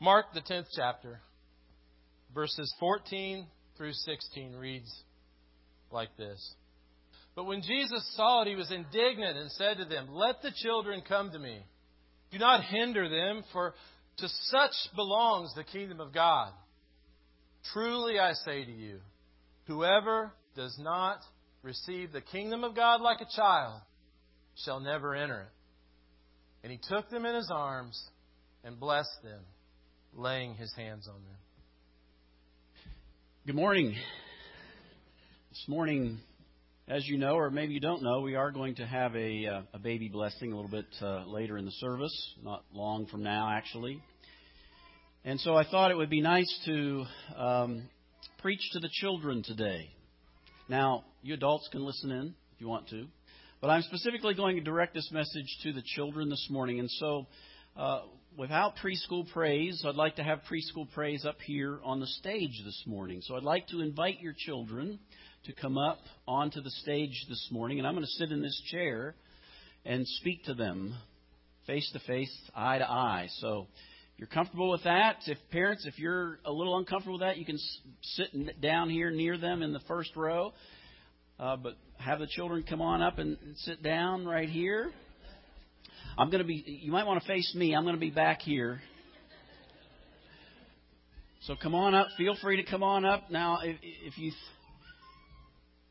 Mark, the 10th chapter, verses 14 through 16 reads like this. But when Jesus saw it, he was indignant and said to them, Let the children come to me. Do not hinder them, for to such belongs the kingdom of God. Truly I say to you, whoever does not receive the kingdom of God like a child shall never enter it. And he took them in his arms and blessed them, laying his hands on them. Good morning. This morning, as you know, or maybe you don't know, we are going to have a, uh, a baby blessing a little bit uh, later in the service, not long from now, actually. And so I thought it would be nice to um, preach to the children today. Now, you adults can listen in if you want to, but I'm specifically going to direct this message to the children this morning. And so, uh, without preschool praise, I'd like to have preschool praise up here on the stage this morning. So I'd like to invite your children to come up onto the stage this morning, and I'm going to sit in this chair and speak to them face to face, eye to eye. So you're comfortable with that, if parents, if you're a little uncomfortable with that, you can sit down here near them in the first row. Uh, but have the children come on up and sit down right here. I'm going to be. You might want to face me. I'm going to be back here. So come on up. Feel free to come on up. Now, if, if you,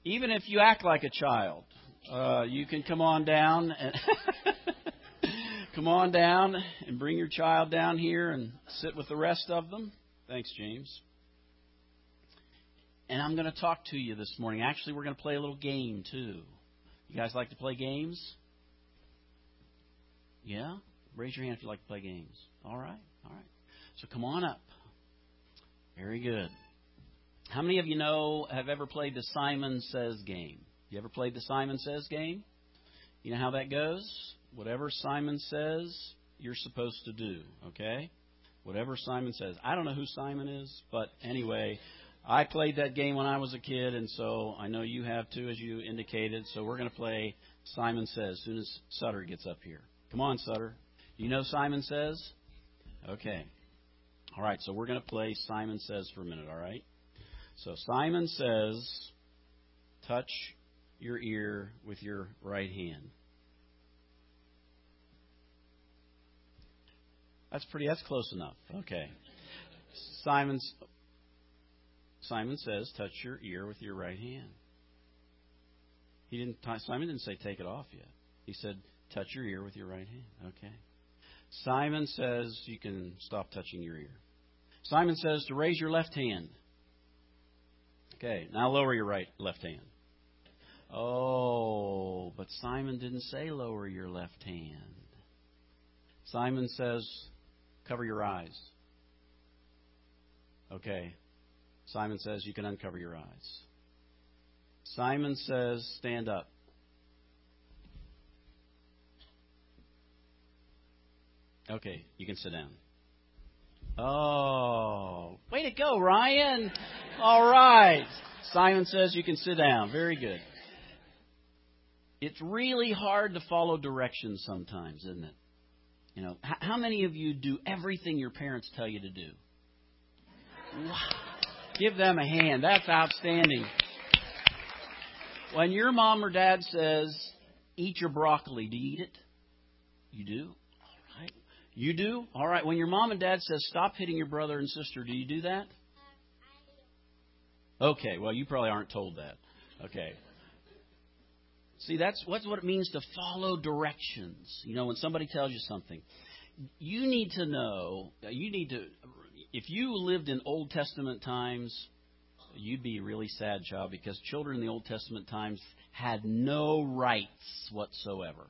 even if you act like a child, uh, you can come on down and. Come on down and bring your child down here and sit with the rest of them. Thanks, James. And I'm going to talk to you this morning. Actually, we're going to play a little game, too. You guys like to play games? Yeah? Raise your hand if you like to play games. All right. All right. So come on up. Very good. How many of you know have ever played the Simon Says game? You ever played the Simon Says game? You know how that goes? whatever Simon says, you're supposed to do, okay? Whatever Simon says. I don't know who Simon is, but anyway, I played that game when I was a kid, and so I know you have too, as you indicated. So we're going to play Simon Says as soon as Sutter gets up here. Come on, Sutter. You know Simon Says? Okay. All right, so we're going to play Simon Says for a minute, all right? So Simon says, touch your ear with your right hand. That's pretty. That's close enough. Okay. Simon's Simon says, "Touch your ear with your right hand." He didn't. Simon didn't say, "Take it off yet." He said, "Touch your ear with your right hand." Okay. Simon says, "You can stop touching your ear." Simon says to raise your left hand. Okay. Now lower your right left hand. Oh, but Simon didn't say lower your left hand. Simon says Cover your eyes. Okay. Simon says you can uncover your eyes. Simon says stand up. Okay, you can sit down. Oh, way to go, Ryan. All right. Simon says you can sit down. Very good. It's really hard to follow directions sometimes, isn't it? You know, how many of you do everything your parents tell you to do? Wow. Give them a hand. That's outstanding. When your mom or dad says, eat your broccoli, do you eat it? You do? You do? All right. When your mom and dad says, stop hitting your brother and sister, do you do that? Okay. Well, you probably aren't told that. Okay. See, that's what's what it means to follow directions. You know, when somebody tells you something, you need to know. You need to. If you lived in Old Testament times, you'd be really sad child because children in the Old Testament times had no rights whatsoever.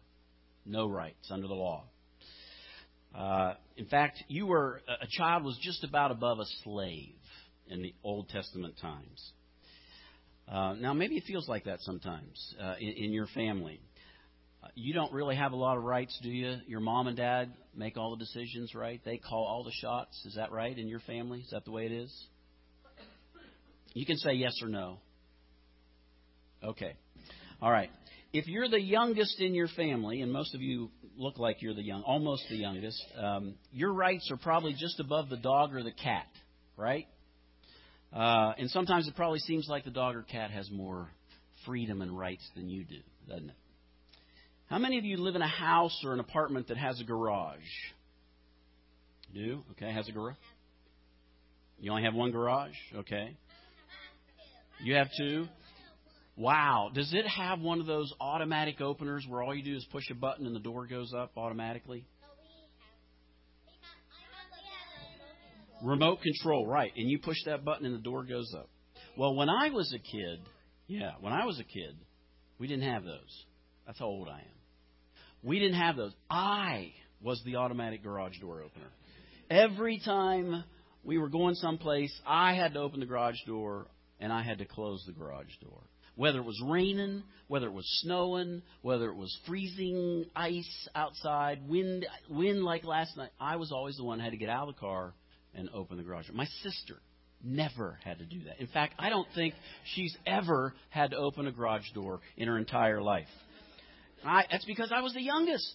No rights under the law. Uh, in fact, you were a child was just about above a slave in the Old Testament times. Uh, now, maybe it feels like that sometimes uh, in, in your family. Uh, you don't really have a lot of rights, do you? Your mom and dad make all the decisions, right? They call all the shots. Is that right in your family? Is that the way it is? You can say yes or no. Okay. All right. If you're the youngest in your family, and most of you look like you're the young, almost the youngest. Um, your rights are probably just above the dog or the cat, right? Uh, and sometimes it probably seems like the dog or cat has more freedom and rights than you do, doesn't it? How many of you live in a house or an apartment that has a garage? Do? Okay, has a garage? You only have one garage? Okay. You have two? Wow. Does it have one of those automatic openers where all you do is push a button and the door goes up automatically? Remote control, right. And you push that button and the door goes up. Well, when I was a kid, yeah, when I was a kid, we didn't have those. That's how old I am. We didn't have those. I was the automatic garage door opener. Every time we were going someplace, I had to open the garage door and I had to close the garage door. Whether it was raining, whether it was snowing, whether it was freezing ice outside, wind, wind like last night, I was always the one who had to get out of the car and open the garage. My sister never had to do that. In fact, I don't think she's ever had to open a garage door in her entire life. I, that's because I was the youngest,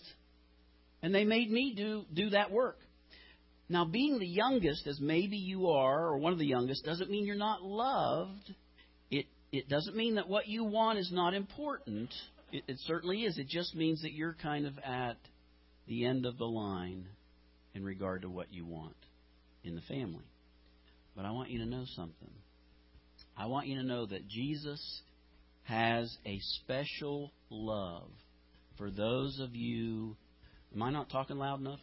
and they made me do do that work. Now, being the youngest, as maybe you are, or one of the youngest, doesn't mean you're not loved. It doesn't mean that what you want is not important. It, it certainly is. It just means that you're kind of at the end of the line in regard to what you want in the family. But I want you to know something. I want you to know that Jesus has a special love for those of you. Am I not talking loud enough?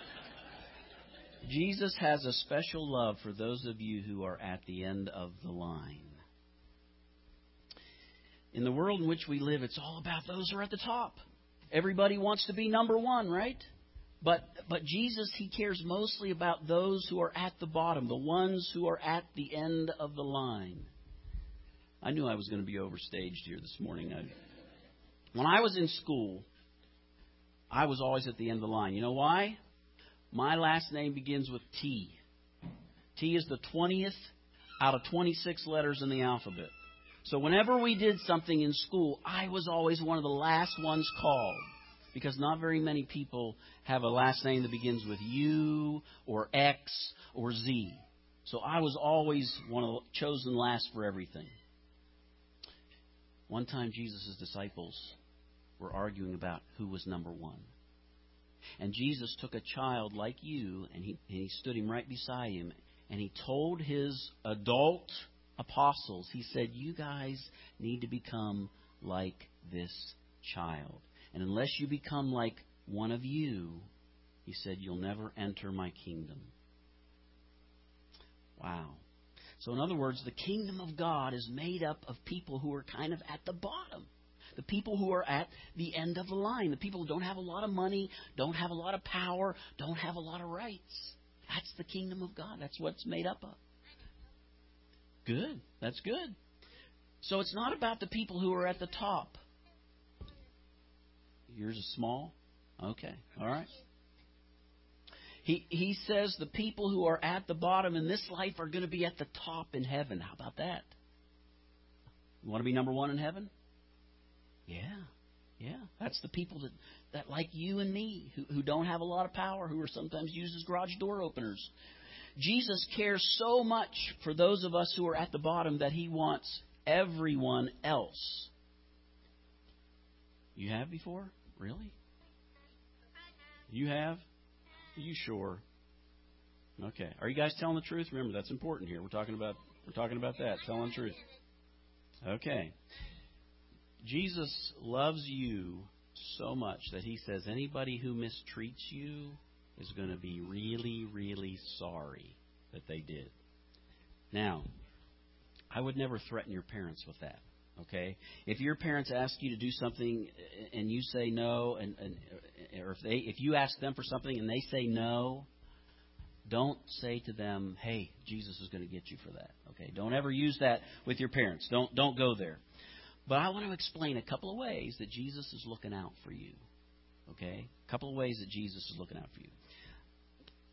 Jesus has a special love for those of you who are at the end of the line. In the world in which we live, it's all about those who are at the top. Everybody wants to be number one, right? But but Jesus he cares mostly about those who are at the bottom, the ones who are at the end of the line. I knew I was going to be overstaged here this morning. I, when I was in school, I was always at the end of the line. You know why? My last name begins with T. T is the 20th out of 26 letters in the alphabet. So whenever we did something in school, I was always one of the last ones called because not very many people have a last name that begins with U or X or Z. So I was always one of the chosen last for everything. One time Jesus' disciples were arguing about who was number one. And Jesus took a child like you, and he, and he stood him right beside him, and he told his adult apostles, he said, You guys need to become like this child. And unless you become like one of you, he said, you'll never enter my kingdom. Wow. So, in other words, the kingdom of God is made up of people who are kind of at the bottom the people who are at the end of the line, the people who don't have a lot of money, don't have a lot of power, don't have a lot of rights. That's the kingdom of God. That's what it's made up of. Good. That's good. So it's not about the people who are at the top. Yours is small? Okay. All right. He, he says the people who are at the bottom in this life are going to be at the top in heaven. How about that? You want to be number one in heaven? Yeah. Yeah. That's the people that, that like you and me, who, who don't have a lot of power, who are sometimes used as garage door openers. Jesus cares so much for those of us who are at the bottom that he wants everyone else. You have before? Really? You have? Are you sure? Okay. Are you guys telling the truth? Remember, that's important here. We're talking about we're talking about that, telling the truth. Okay. Jesus loves you so much that he says anybody who mistreats you is going to be really, really sorry that they did. Now, I would never threaten your parents with that. Okay, if your parents ask you to do something and you say no, and, and or if they if you ask them for something and they say no, don't say to them, "Hey, Jesus is going to get you for that." Okay, don't ever use that with your parents. Don't don't go there. But I want to explain a couple of ways that Jesus is looking out for you. Okay? A couple of ways that Jesus is looking out for you.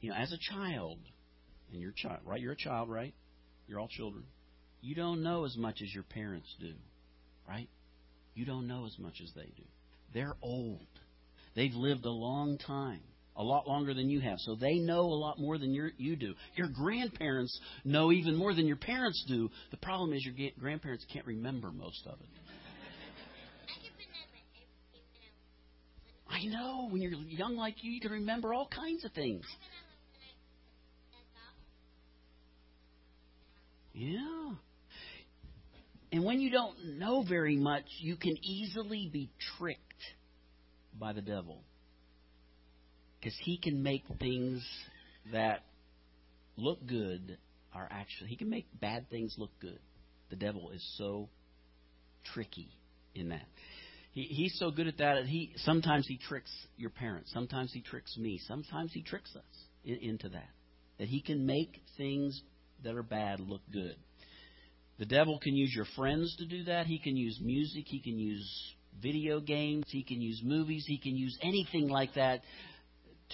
You know, as a child, and you're child, right? You're a child, right? You're all children. You don't know as much as your parents do, right? You don't know as much as they do. They're old. They've lived a long time, a lot longer than you have. So they know a lot more than you do. Your grandparents know even more than your parents do. The problem is your grandparents can't remember most of it. I know. When you're young like you, you can remember all kinds of things. Yeah. And when you don't know very much, you can easily be tricked by the devil. Because he can make things that look good are actually, he can make bad things look good. The devil is so tricky in that. He, he's so good at that. He sometimes he tricks your parents. Sometimes he tricks me. Sometimes he tricks us in, into that. That he can make things that are bad look good. The devil can use your friends to do that. He can use music. He can use video games. He can use movies. He can use anything like that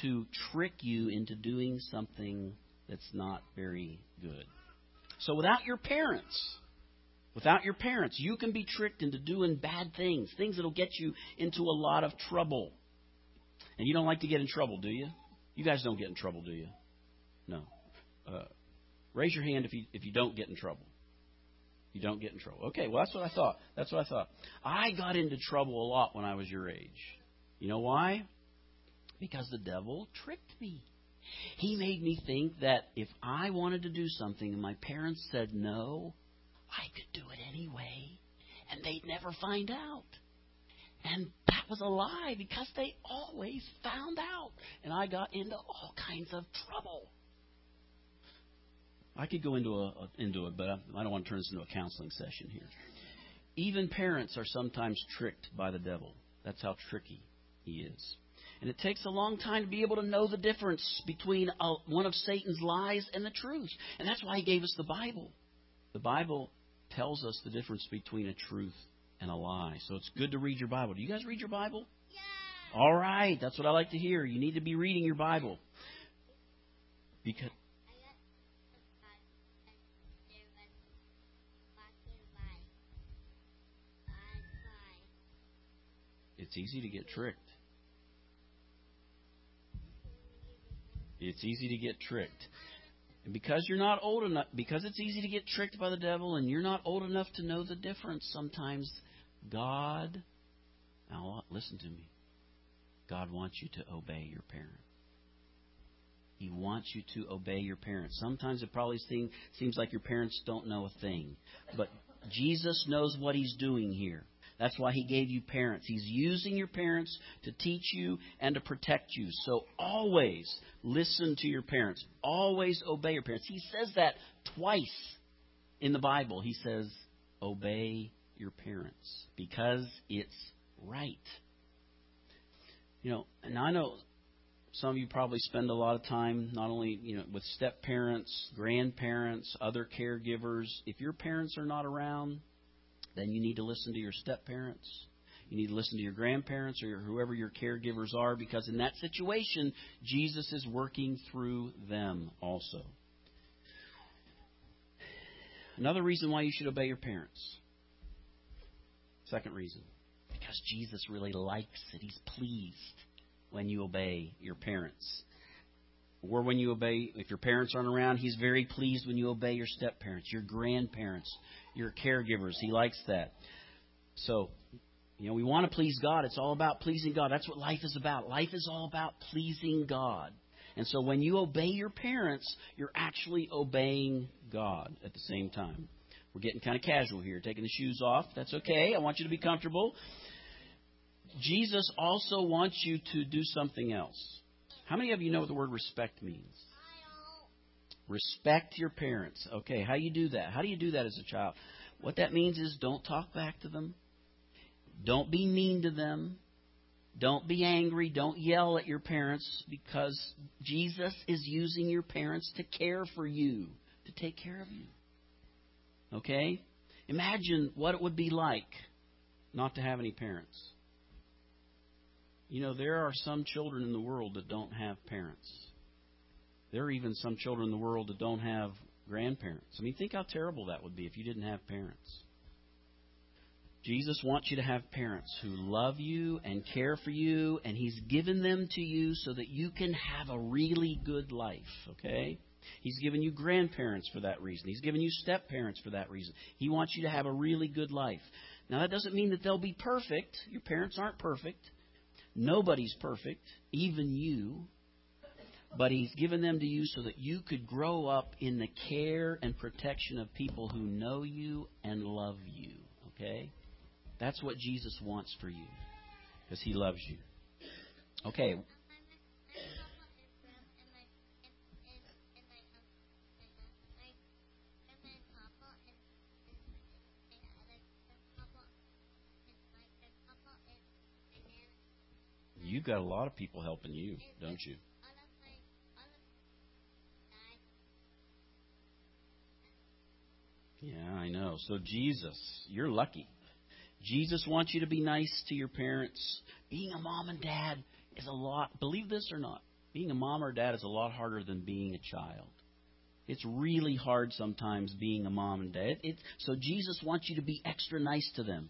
to trick you into doing something that's not very good. So without your parents, without your parents, you can be tricked into doing bad things, things that'll get you into a lot of trouble. And you don't like to get in trouble, do you? You guys don't get in trouble, do you? No. Uh, raise your hand if you if you don't get in trouble. You don't get in trouble. Okay, well that's what I thought. That's what I thought. I got into trouble a lot when I was your age. You know why? Because the devil tricked me. He made me think that if I wanted to do something and my parents said no, I could do it anyway, and they'd never find out. And that was a lie because they always found out. And I got into all kinds of trouble. I could go into a, into it, but I don't want to turn this into a counseling session here. Even parents are sometimes tricked by the devil. That's how tricky he is. And it takes a long time to be able to know the difference between a, one of Satan's lies and the truth. And that's why he gave us the Bible. The Bible tells us the difference between a truth and a lie. So it's good to read your Bible. Do you guys read your Bible? Yeah. All right, that's what I like to hear. You need to be reading your Bible. Because easy to get tricked. It's easy to get tricked. And because you're not old enough, because it's easy to get tricked by the devil and you're not old enough to know the difference, sometimes God, now listen to me, God wants you to obey your parents. He wants you to obey your parents. Sometimes it probably seem, seems like your parents don't know a thing. But Jesus knows what he's doing here. That's why he gave you parents. He's using your parents to teach you and to protect you. So always listen to your parents. Always obey your parents. He says that twice in the Bible. He says, obey your parents because it's right. You know, and I know some of you probably spend a lot of time not only you know with step parents, grandparents, other caregivers. If your parents are not around, then you need to listen to your step parents. You need to listen to your grandparents or whoever your caregivers are because in that situation, Jesus is working through them also. Another reason why you should obey your parents. Second reason. Because Jesus really likes it. He's pleased when you obey your parents. Or when you obey, if your parents aren't around, He's very pleased when you obey your step parents, your grandparents, your caregivers. He likes that. So, you know, we want to please God. It's all about pleasing God. That's what life is about. Life is all about pleasing God. And so when you obey your parents, you're actually obeying God at the same time. We're getting kind of casual here, taking the shoes off. That's okay. I want you to be comfortable. Jesus also wants you to do something else. How many of you know what the word respect means? Respect your parents. Okay, how you do that? How do you do that as a child? What that means is don't talk back to them. Don't be mean to them. Don't be angry. Don't yell at your parents because Jesus is using your parents to care for you, to take care of you. Okay? Imagine what it would be like not to have any parents. You know, there are some children in the world that don't have parents. There are even some children in the world that don't have grandparents. I mean, think how terrible that would be if you didn't have parents. Jesus wants you to have parents who love you and care for you, and He's given them to you so that you can have a really good life, okay? He's given you grandparents for that reason. He's given you step parents for that reason. He wants you to have a really good life. Now, that doesn't mean that they'll be perfect. Your parents aren't perfect. Nobody's perfect, even you. But He's given them to you so that you could grow up in the care and protection of people who know you and love you, okay? That's what Jesus wants for you because he loves you. Okay. You've got a lot of people helping you, don't you? Yeah, I know. So, Jesus, you're lucky. Jesus wants you to be nice to your parents. Being a mom and dad is a lot, believe this or not, being a mom or dad is a lot harder than being a child. It's really hard sometimes being a mom and dad. It, so Jesus wants you to be extra nice to them.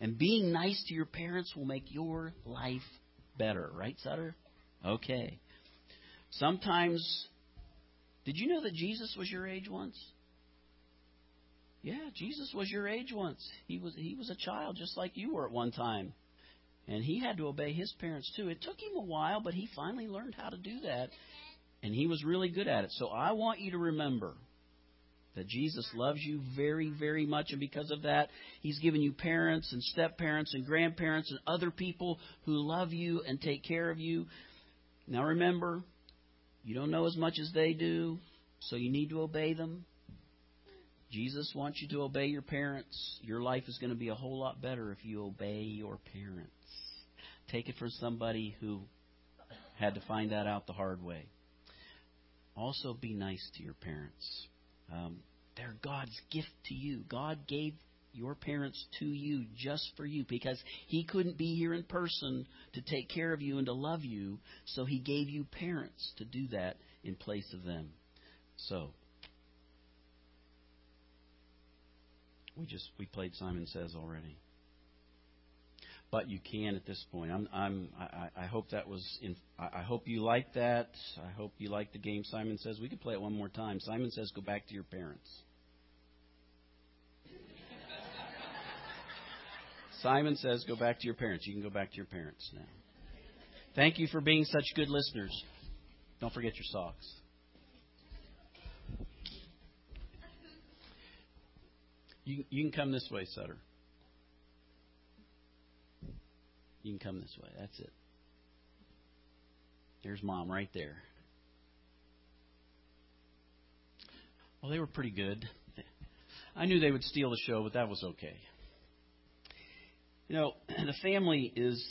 And being nice to your parents will make your life better, right, Sutter? Okay. Sometimes, did you know that Jesus was your age once? Yeah, Jesus was your age once. He was he was a child just like you were at one time. And he had to obey his parents too. It took him a while, but he finally learned how to do that. And he was really good at it. So I want you to remember that Jesus loves you very, very much. And because of that, He's given you parents and step parents and grandparents and other people who love you and take care of you. Now remember, you don't know as much as they do, so you need to obey them. Jesus wants you to obey your parents. Your life is going to be a whole lot better if you obey your parents. Take it from somebody who had to find that out the hard way. Also, be nice to your parents. Um, they're God's gift to you. God gave your parents to you just for you because He couldn't be here in person to take care of you and to love you, so He gave you parents to do that in place of them. So, We just we played Simon Says already. But you can at this point. I'm, I'm, I, I hope that was. In, I hope you like that. I hope you like the game. Simon says we could play it one more time. Simon says, "Go back to your parents." Simon says, "Go back to your parents." You can go back to your parents now. Thank you for being such good listeners. Don't forget your socks. You, you can come this way, Sutter. You can come this way. That's it. There's mom right there. Well, they were pretty good. I knew they would steal the show, but that was okay. You know, the family is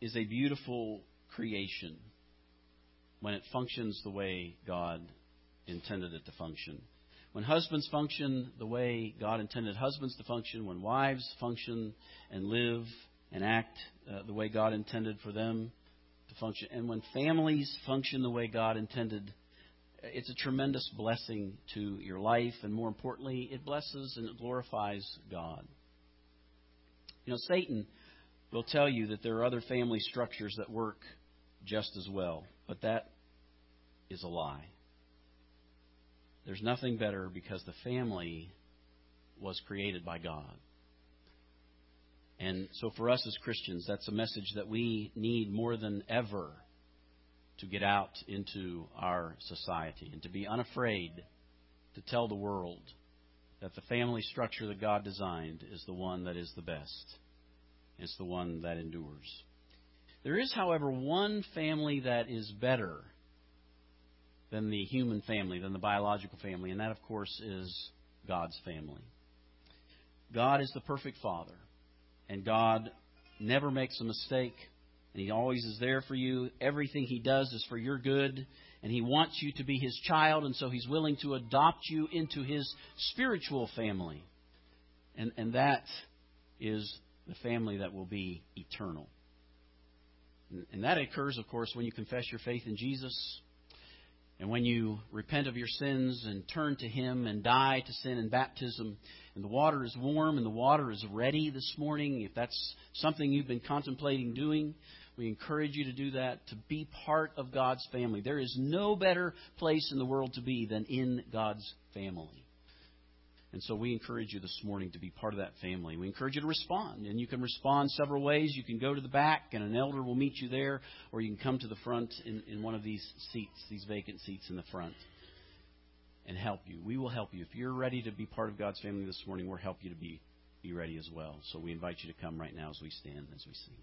is a beautiful creation when it functions the way God intended it to function. When husbands function the way God intended husbands to function, when wives function and live and act uh, the way God intended for them to function, and when families function the way God intended, it's a tremendous blessing to your life, and more importantly, it blesses and it glorifies God. You know, Satan will tell you that there are other family structures that work just as well, but that is a lie. There's nothing better because the family was created by God. And so for us as Christians, that's a message that we need more than ever to get out into our society and to be unafraid to tell the world that the family structure that God designed is the one that is the best. It's the one that endures. There is, however, one family that is better than the human family, than the biological family, and that, of course, is God's family. God is the perfect Father, and God never makes a mistake, and He always is there for you. Everything He does is for your good, and He wants you to be His child, and so He's willing to adopt you into His spiritual family. And, and that is the family that will be eternal. And that occurs, of course, when you confess your faith in Jesus And when you repent of your sins and turn to Him and die to sin in baptism, and the water is warm and the water is ready this morning, if that's something you've been contemplating doing, we encourage you to do that, to be part of God's family. There is no better place in the world to be than in God's family. And so we encourage you this morning to be part of that family. We encourage you to respond. And you can respond several ways. You can go to the back, and an elder will meet you there, or you can come to the front in, in one of these seats, these vacant seats in the front, and help you. We will help you. If you're ready to be part of God's family this morning, we'll help you to be, be ready as well. So we invite you to come right now as we stand, as we sing.